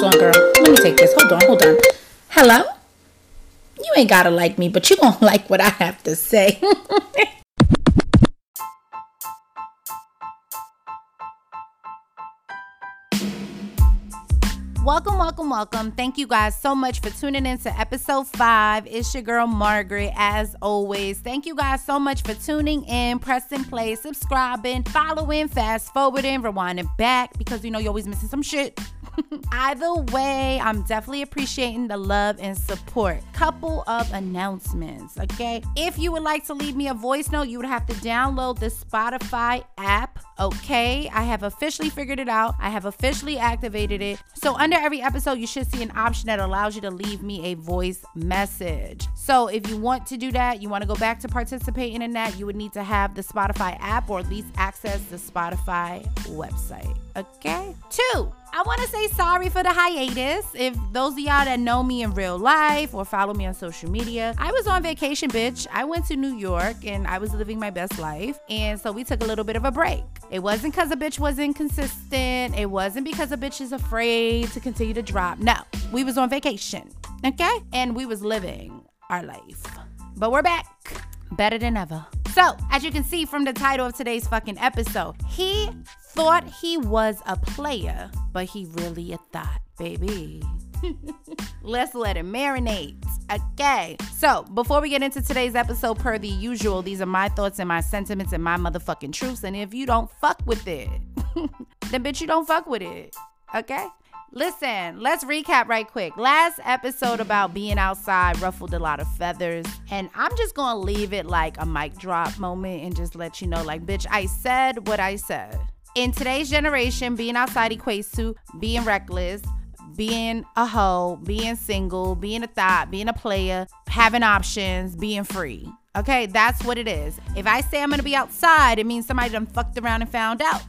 Hold on, girl. Let me take this. Hold on, hold on. Hello? You ain't gotta like me, but you gonna like what I have to say. Welcome, welcome, welcome. Thank you guys so much for tuning in to episode five. It's your girl Margaret, as always. Thank you guys so much for tuning in, pressing play, subscribing, following, fast forwarding, rewinding back because you know you're always missing some shit. Either way, I'm definitely appreciating the love and support. Couple of announcements, okay? If you would like to leave me a voice note, you would have to download the Spotify app, okay? I have officially figured it out. I have officially activated it. So under every episode, you should see an option that allows you to leave me a voice message. So if you want to do that, you want to go back to participating in that, you would need to have the Spotify app or at least access the Spotify website. Okay? Two, I want to say sorry for the hiatus. If those of y'all that know me in real life or follow me on social media, I was on vacation, bitch. I went to New York and I was living my best life. And so we took a little bit of a break. It wasn't because a bitch wasn't consistent. It wasn't because a bitch is afraid to continue to drop. No, we was on vacation, okay? And we was living our life. But we're back better than ever. So, as you can see from the title of today's fucking episode, he thought he was a player, but he really a thot, baby. Let's let it marinate. Okay. So, before we get into today's episode, per the usual, these are my thoughts and my sentiments and my motherfucking truths. And if you don't fuck with it, then bitch, you don't fuck with it. Okay? Listen, let's recap right quick. Last episode about being outside ruffled a lot of feathers, and I'm just gonna leave it like a mic drop moment and just let you know, like, bitch, I said what I said. In today's generation, being outside equates to being reckless, being a hoe, being single, being a thot, being a player, having options, being free. Okay, that's what it is. If I say I'm gonna be outside, it means somebody done fucked around and found out.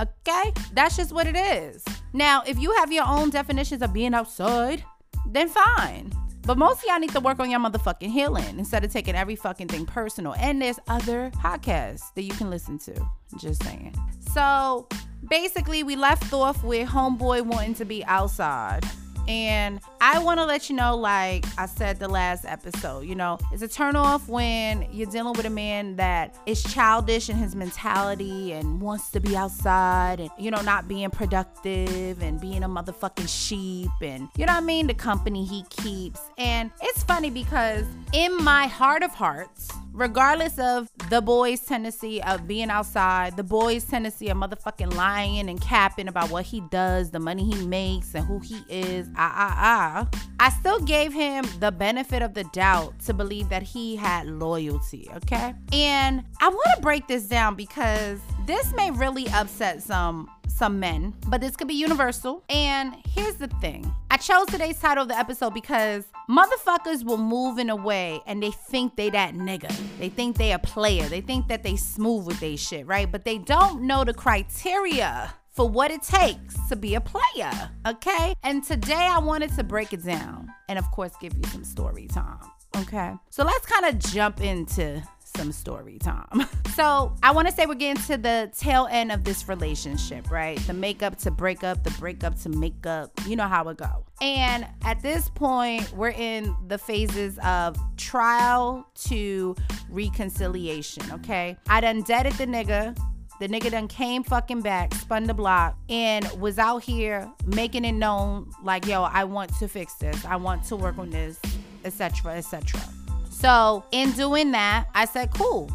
Okay? That's just what it is. Now, if you have your own definitions of being outside, then fine. But most of y'all need to work on your motherfucking healing instead of taking every fucking thing personal. And there's other podcasts that you can listen to. Just saying. So basically, we left off with Homeboy wanting to be outside. And I want to let you know, like I said the last episode, you know, it's a turn off when you're dealing with a man that is childish in his mentality and wants to be outside and, you know, not being productive and being a motherfucking sheep and, you know what I mean? The company he keeps. And it's funny because in my heart of hearts, regardless of the boy's tendency of being outside, the boy's tendency of motherfucking lying and capping about what he does, the money he makes, and who he is, ah, ah, ah, I still gave him the benefit of the doubt to believe that he had loyalty, okay? And I want to break this down because this may really upset some some men, but this could be universal. And here's the thing I chose today's title of the episode because motherfuckers will move in a way and they think they that nigga. They think they a player. They think that they smooth with they shit, right? But they don't know the criteria for what it takes to be a player, okay? And today I wanted to break it down and, of course, give you some story time, okay? So let's kind of jump into some story time. so I want to say we're getting to the tail end of this relationship, right? The makeup to breakup, the breakup to makeup. You know how it go. And at this point, we're in the phases of trial to reconciliation. Okay, I done deaded the nigga. The nigga done came fucking back, spun the block, and was out here making it known like, yo, I want to fix this. I want to work on this, etc., etc. So, in doing that, I said, cool,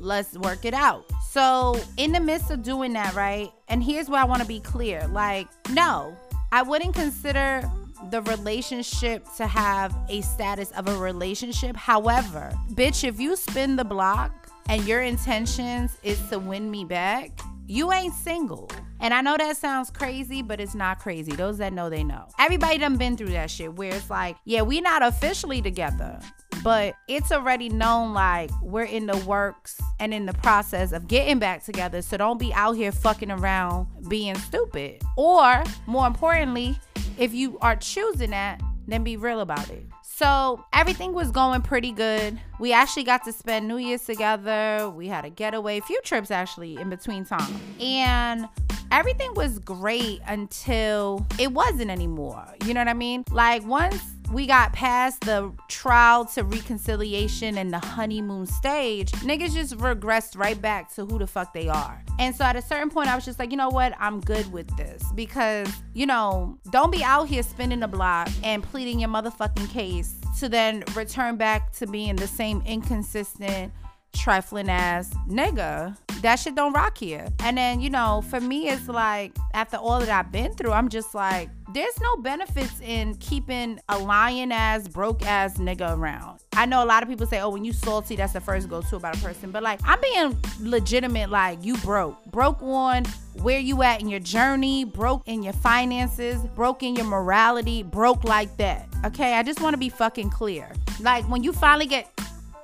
let's work it out. So, in the midst of doing that, right? And here's where I want to be clear like, no, I wouldn't consider the relationship to have a status of a relationship. However, bitch, if you spin the block and your intentions is to win me back, you ain't single. And I know that sounds crazy, but it's not crazy. Those that know, they know. Everybody done been through that shit where it's like, yeah, we not officially together, but it's already known like we're in the works and in the process of getting back together. So don't be out here fucking around being stupid. Or more importantly, if you are choosing that, then be real about it. So everything was going pretty good. We actually got to spend New Year's together. We had a getaway, a few trips actually in between time. And everything was great until it wasn't anymore. You know what I mean? Like once we got past the trial to reconciliation and the honeymoon stage, niggas just regressed right back to who the fuck they are. And so at a certain point, I was just like, you know what? I'm good with this because, you know, don't be out here spinning the block and pleading your motherfucking case to then return back to being the same inconsistent, trifling ass nigga. That shit don't rock here. And then, you know, for me, it's like after all that I've been through, I'm just like, there's no benefits in keeping a lying ass, broke ass nigga around. I know a lot of people say, oh, when you salty, that's the first go to about a person. But like, I'm being legitimate, like, you broke. Broke on where you at in your journey, broke in your finances, broke in your morality, broke like that. Okay, I just want to be fucking clear. Like, when you finally get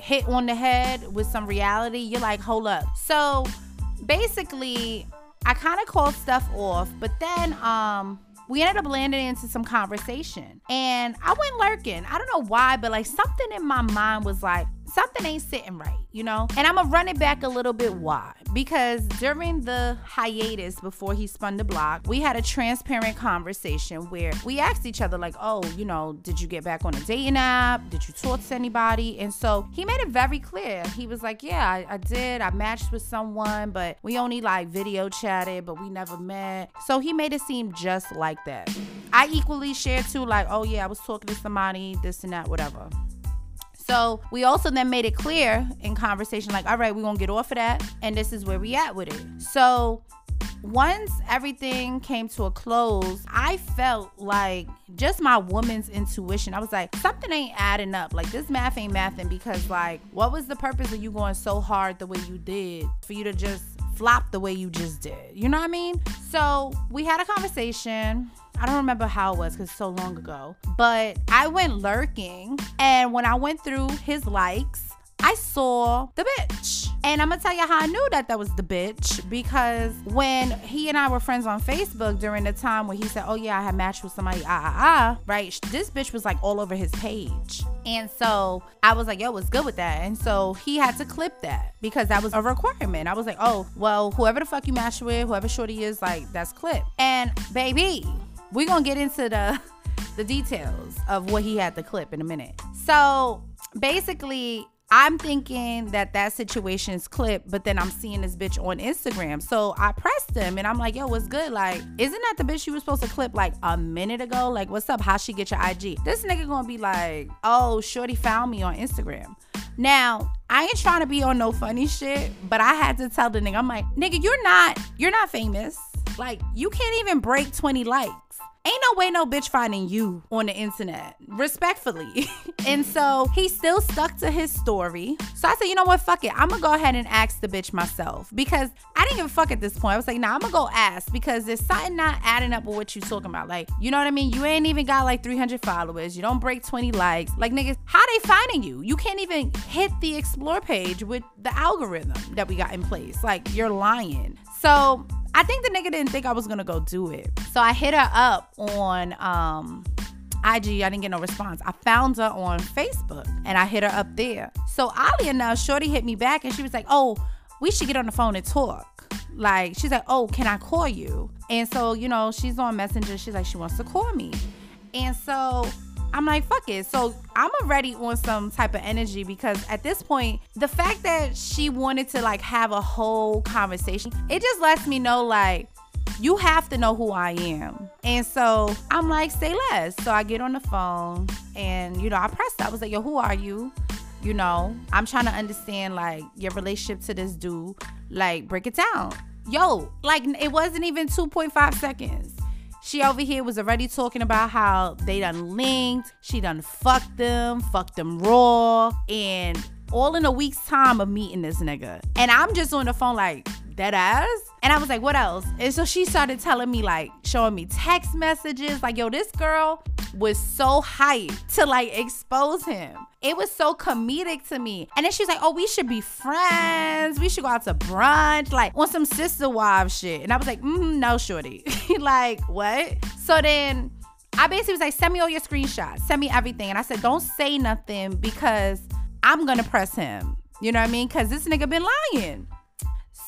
hit on the head with some reality, you're like, hold up. So basically, I kind of called stuff off, but then um we ended up landing into some conversation. And I went lurking. I don't know why, but like something in my mind was like, something ain't sitting right, you know? And I'm gonna run it back a little bit. Why? Because during the hiatus before he spun the block, we had a transparent conversation where we asked each other, like, oh, you know, did you get back on a dating app? Did you talk to anybody? And so he made it very clear. He was like, yeah, I, I did. I matched with someone, but we only like video chatted, but we never met. So he made it seem just like that. I equally shared too, like, oh, yeah, I was talking to somebody, this and that, whatever. So we also then made it clear in conversation, like, all right, we're gonna get off of that, and this is where we at with it. So once everything came to a close, I felt like just my woman's intuition. I was like, something ain't adding up. Like this math ain't mathing because like, what was the purpose of you going so hard the way you did for you to just flop the way you just did? You know what I mean? So we had a conversation. I don't remember how it was because so long ago. But I went lurking, and when I went through his likes, I saw the bitch. And I'm gonna tell you how I knew that that was the bitch because when he and I were friends on Facebook during the time where he said, Oh, yeah, I had matched with somebody, ah, ah, ah, right? This bitch was like all over his page. And so I was like, Yo, what's good with that? And so he had to clip that because that was a requirement. I was like, Oh, well, whoever the fuck you matched with, whoever shorty is, like, that's clip. And baby, we're gonna get into the the details of what he had to clip in a minute. So basically, I'm thinking that that situation is clipped, but then I'm seeing this bitch on Instagram. So I pressed him and I'm like, yo, what's good? Like, isn't that the bitch you was supposed to clip like a minute ago? Like, what's up? How she get your IG? This nigga gonna be like, oh, Shorty found me on Instagram. Now, I ain't trying to be on no funny shit, but I had to tell the nigga, I'm like, nigga, you're not, you're not famous. Like, you can't even break 20 likes. Ain't no way no bitch finding you on the internet, respectfully. and so he still stuck to his story. So I said, you know what, fuck it. I'm gonna go ahead and ask the bitch myself because I didn't give a fuck at this point. I was like, nah, I'm gonna go ask because there's something not adding up with what you talking about. Like, you know what I mean? You ain't even got like 300 followers. You don't break 20 likes. Like, niggas, how they finding you? You can't even hit the explore page with the algorithm that we got in place. Like, you're lying. So I think the nigga didn't think I was gonna go do it. So I hit her up on um IG, I didn't get no response. I found her on Facebook and I hit her up there. So oddly enough, Shorty hit me back and she was like, Oh, we should get on the phone and talk. Like, she's like, Oh, can I call you? And so, you know, she's on Messenger. She's like, She wants to call me. And so I'm like, fuck it. So I'm already on some type of energy because at this point, the fact that she wanted to like have a whole conversation, it just lets me know like, you have to know who I am. And so I'm like, say less. So I get on the phone and, you know, I pressed I was like, yo, who are you? You know, I'm trying to understand like your relationship to this dude. Like, break it down. Yo, like, it wasn't even 2.5 seconds. She over here was already talking about how they done linked, she done fucked them, fucked them raw, and all in a week's time of meeting this nigga. And I'm just on the phone like, that ass? And I was like, what else? And so she started telling me, like, showing me text messages. Like, yo, this girl was so hyped to like expose him. It was so comedic to me. And then she's like, oh, we should be friends. We should go out to brunch, like on some sister wives shit. And I was like, mm, no, shorty. like, what? So then I basically was like, send me all your screenshots, send me everything. And I said, don't say nothing because I'm gonna press him. You know what I mean? Because this nigga been lying.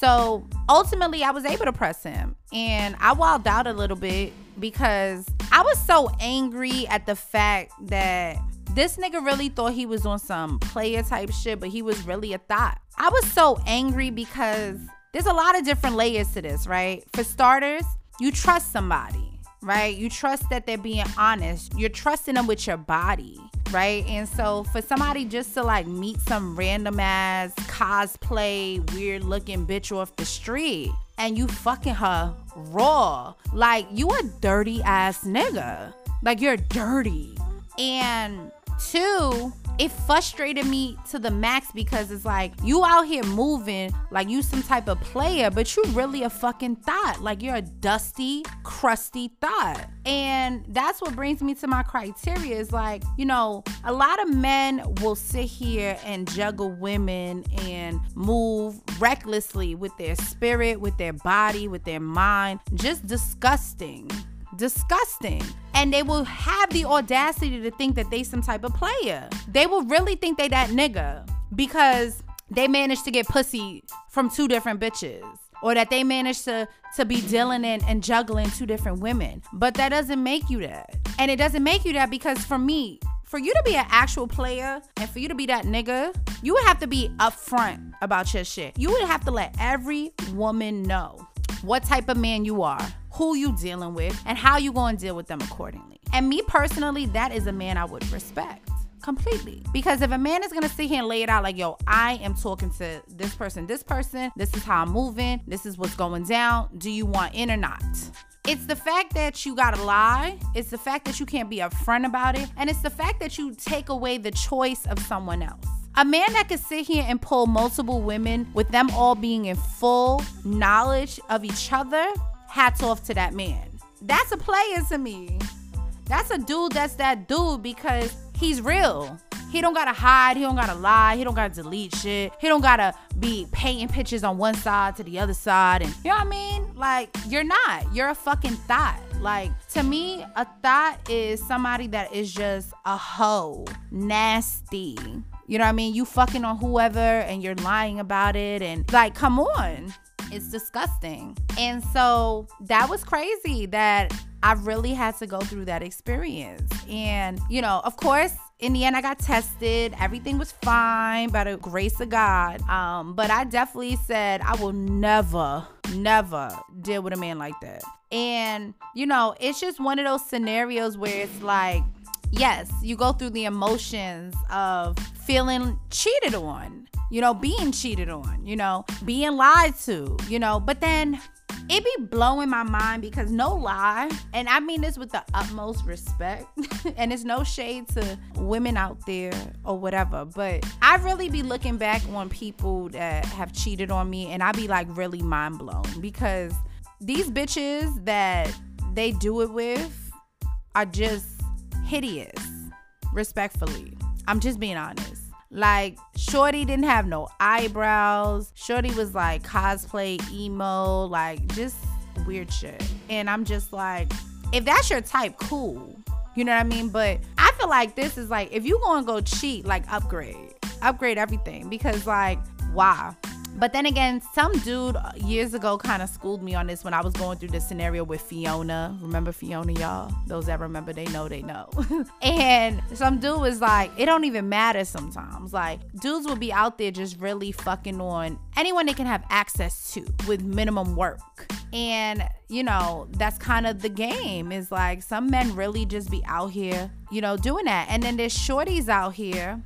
So ultimately, I was able to press him. And I wilded out a little bit because I was so angry at the fact that this nigga really thought he was on some player type shit, but he was really a thot. I was so angry because there's a lot of different layers to this, right? For starters, you trust somebody, right? You trust that they're being honest. You're trusting them with your body, right? And so for somebody just to like meet some random ass cosplay, weird looking bitch off the street and you fucking her raw, like you a dirty ass nigga. Like you're dirty. And two, it frustrated me to the max because it's like you out here moving like you some type of player, but you really a fucking thot. Like you're a dusty, crusty thot. And that's what brings me to my criteria is like, you know, a lot of men will sit here and juggle women and move recklessly with their spirit, with their body, with their mind. Just disgusting disgusting. And they will have the audacity to think that they some type of player. They will really think they that nigga because they managed to get pussy from two different bitches. Or that they managed to to be dealing and, and juggling two different women. But that doesn't make you that. And it doesn't make you that because for me, for you to be an actual player and for you to be that nigga, you would have to be upfront about your shit. You would have to let every woman know what type of man you are who you dealing with, and how you going to deal with them accordingly. And me personally, that is a man I would respect completely. Because if a man is gonna sit here and lay it out like, yo, I am talking to this person, this person, this is how I'm moving, this is what's going down, do you want in or not? It's the fact that you gotta lie, it's the fact that you can't be upfront about it, and it's the fact that you take away the choice of someone else. A man that could sit here and pull multiple women with them all being in full knowledge of each other hats off to that man. That's a player to me. That's a dude that's that dude because he's real. He don't gotta hide, he don't gotta lie, he don't gotta delete shit, he don't gotta be painting pictures on one side to the other side. And you know what I mean? Like, you're not. You're a fucking thot. Like, to me, a thot is somebody that is just a hoe, nasty. You know what I mean? You fucking on whoever and you're lying about it. And like, come on. It's disgusting. And so that was crazy that I really had to go through that experience. And, you know, of course, in the end, I got tested. Everything was fine by the grace of God. Um, but I definitely said I will never, never deal with a man like that. And, you know, it's just one of those scenarios where it's like, yes, you go through the emotions of feeling cheated on you know, being cheated on, you know, being lied to, you know, but then it be blowing my mind because no lie, and I mean this with the utmost respect, and it's no shade to women out there or whatever, but I really be looking back on people that have cheated on me, and I be like really mind blown because these bitches that they do it with are just hideous, respectfully. I'm just being honest. Like, Shorty didn't have no eyebrows. Shorty was like cosplay emo, like just weird shit. And I'm just like, if that's your type, cool. You know what I mean? But I feel like this is like, if you gonna go cheat, like upgrade, upgrade everything because like, why? But then again, some dude years ago kind of schooled me on this when I was going through the scenario with Fiona. Remember Fiona, y'all? Those that remember, they know they know. and some dude was like, it don't even matter sometimes. Like, dudes will be out there just really fucking on anyone they can have access to with minimum work. And, you know, that's kind of the game. Is like some men really just be out here, you know, doing that. And then there's shorties out here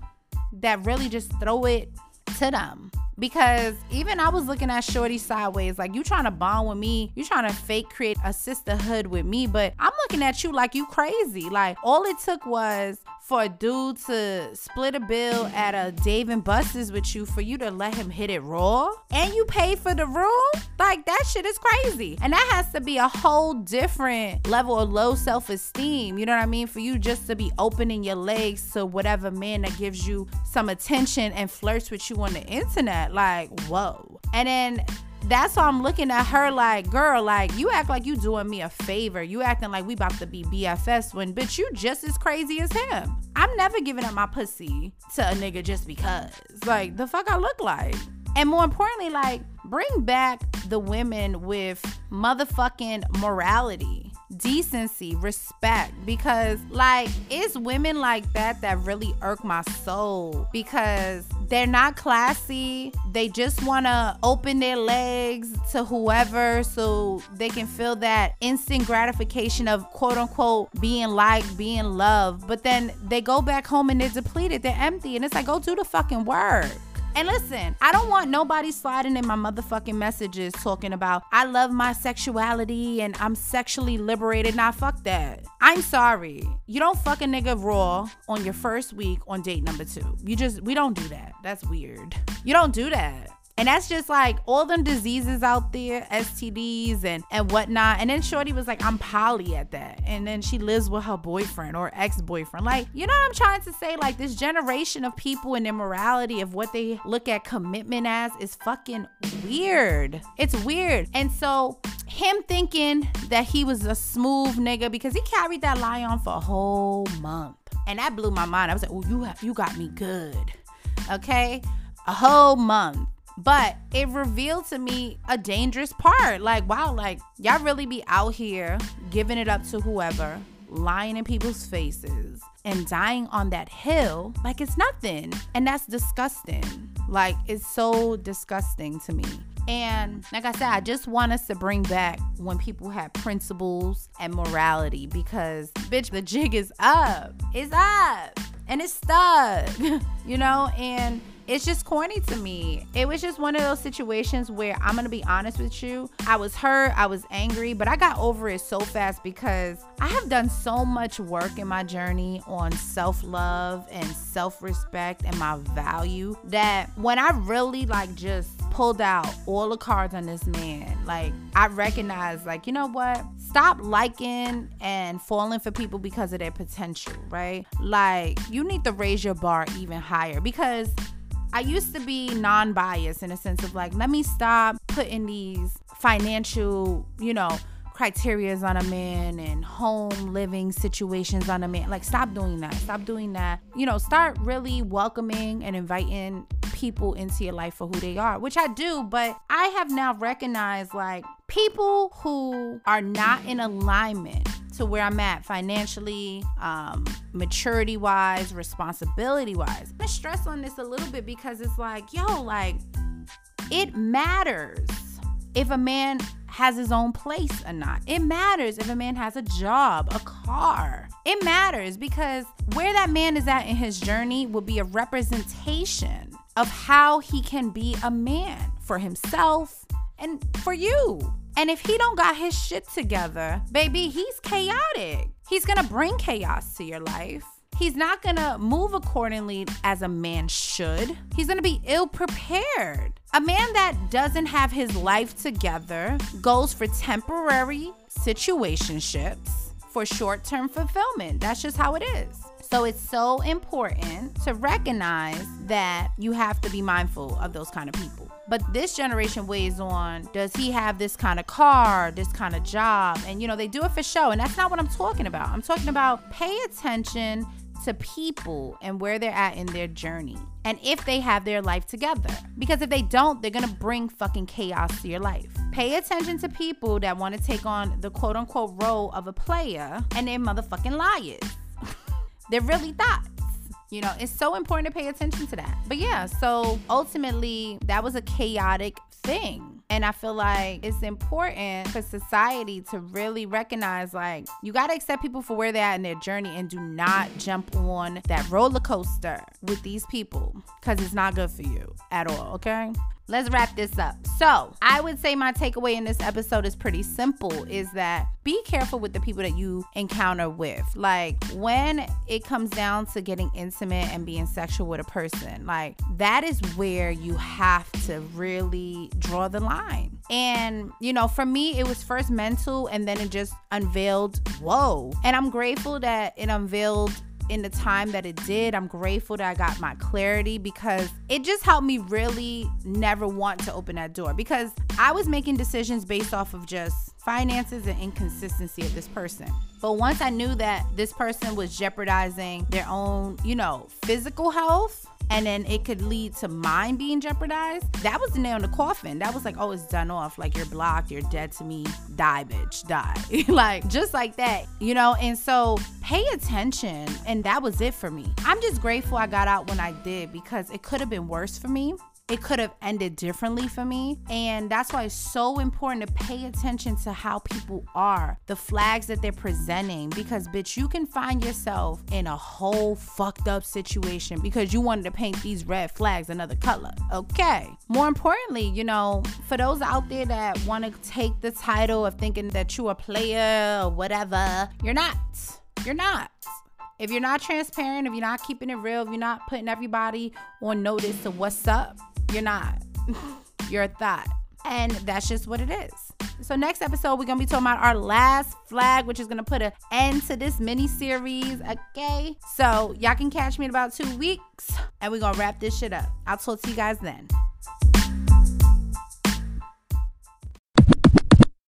that really just throw it to them because even I was looking at Shorty sideways, like you trying to bond with me, you trying to fake create a sisterhood with me, but I'm looking at you like you crazy. Like all it took was for a dude to split a bill at a Dave and Buster's with you for you to let him hit it raw and you pay for the room? Like that shit is crazy. And that has to be a whole different level of low self-esteem. You know what I mean? For you just to be opening your legs to whatever man that gives you some attention and flirts with you on the internet. Like, whoa. And then that's why I'm looking at her like, girl, like you act like you doing me a favor. You acting like we about to be BFS when bitch you just as crazy as him. I'm never giving up my pussy to a nigga just because. Like the fuck I look like. And more importantly, like bring back the women with motherfucking morality decency, respect. Because, like, it's women like that that really irk my soul because they're not classy. They just want to open their legs to whoever so they can feel that instant gratification of quote unquote being liked, being loved. But then they go back home and they're depleted, they're empty. And it's like, go do the fucking work. And listen, I don't want nobody sliding in my motherfucking messages talking about I love my sexuality and I'm sexually liberated. Nah, fuck that. I'm sorry. You don't fuck a nigga raw on your first week on date number two. You just, we don't do that. That's weird. You don't do that. And that's just like all them diseases out there, STDs and and whatnot. And then Shorty was like, I'm poly at that. And then she lives with her boyfriend or ex-boyfriend. Like, you know what I'm trying to say? Like this generation of people and their morality of what they look at commitment as is fucking weird. It's weird. And so him thinking that he was a smooth nigga because he carried that lie on for a whole month. And that blew my mind. I was like, oh, you have you got me good. Okay? A whole month but it revealed to me a dangerous part. Like, wow, like y'all really be out here giving it up to whoever, lying in people's faces, and dying on that hill like it's nothing. And that's disgusting. Like, it's so disgusting to me. And like I said, I just want us to bring back when people have principles and morality because, bitch, the jig is up. It's up and it's stuck, you know? And it's just corny to me. It was just one of those situations where I'm gonna be honest with you. I was hurt, I was angry, but I got over it so fast because I have done so much work in my journey on self love and self respect and my value that when I really like just pulled out all the cards on this man, like I recognize, like, you know what? Stop liking and falling for people because of their potential, right? Like, you need to raise your bar even higher because I used to be non biased in a sense of like, let me stop putting these financial, you know, criterias on a man and home living situations on a man. Like, stop doing that. Stop doing that. You know, start really welcoming and inviting people into your life for who they are, which I do, but I have now recognized like people who are not in alignment to where I'm at financially, um, maturity wise, responsibility wise. I stress on this a little bit because it's like, yo, like, it matters if a man has his own place or not. It matters if a man has a job, a car. It matters because where that man is at in his journey will be a representation of how he can be a man for himself and for you. And if he don't got his shit together, baby, he's chaotic. He's gonna bring chaos to your life. He's not gonna move accordingly as a man should. He's gonna be ill prepared. A man that doesn't have his life together goes for temporary situationships for short term fulfillment. That's just how it is. So it's so important to recognize that you have to be mindful of those kind of people. But this generation weighs on does he have this kind of car, this kind of job? And you know, they do it for show. And that's not what I'm talking about. I'm talking about pay attention to people and where they're at in their journey and if they have their life together. Because if they don't, they're gonna bring fucking chaos to your life. Pay attention to people that wanna take on the quote unquote role of a player and they're motherfucking liars. they're really thots. You know, it's so important to pay attention to that. But yeah, so ultimately, that was a chaotic thing. And I feel like it's important for society to really recognize like, you got to accept people for where they're at in their journey and do not jump on that roller coaster with these people because it's not good for you at all, okay? Let's wrap this up. So, I would say my takeaway in this episode is pretty simple is that be careful with the people that you encounter with. Like, when it comes down to getting intimate and being sexual with a person, like, that is where you have to really draw the line. And, you know, for me, it was first mental and then it just unveiled, whoa. And I'm grateful that it unveiled in the time that it did. I'm grateful that I got my clarity because it just helped me really never want to open that door because I was making decisions based off of just finances and inconsistency of this person. But once I knew that this person was jeopardizing their own, you know, physical health, and then it could lead to mine being jeopardized, that was the nail in the coffin. That was like, oh, it's done off. Like you're blocked, you're dead to me. Die, bitch, die. like just like that, you know? And so pay attention. And that was it for me. I'm just grateful I got out when I did because it could have been worse for me it could have ended differently for me. And that's why it's so important to pay attention to how people are, the flags that they're presenting. Because, bitch, you can find yourself in a whole fucked up situation because you wanted to paint these red flags another color. Okay. More importantly, you know, for those out there that want to take the title of thinking that you're a player or whatever, you're not. You're not. If you're not transparent, if you're not keeping it real, if you're not putting everybody on notice of what's up, you're not. You're a thot. And that's just what it is. So next episode, we're gonna be talking about our last flag, which is gonna put an end to this mini series. Okay. So y'all can catch me in about two weeks, and we're gonna wrap this shit up. I'll talk to you guys then.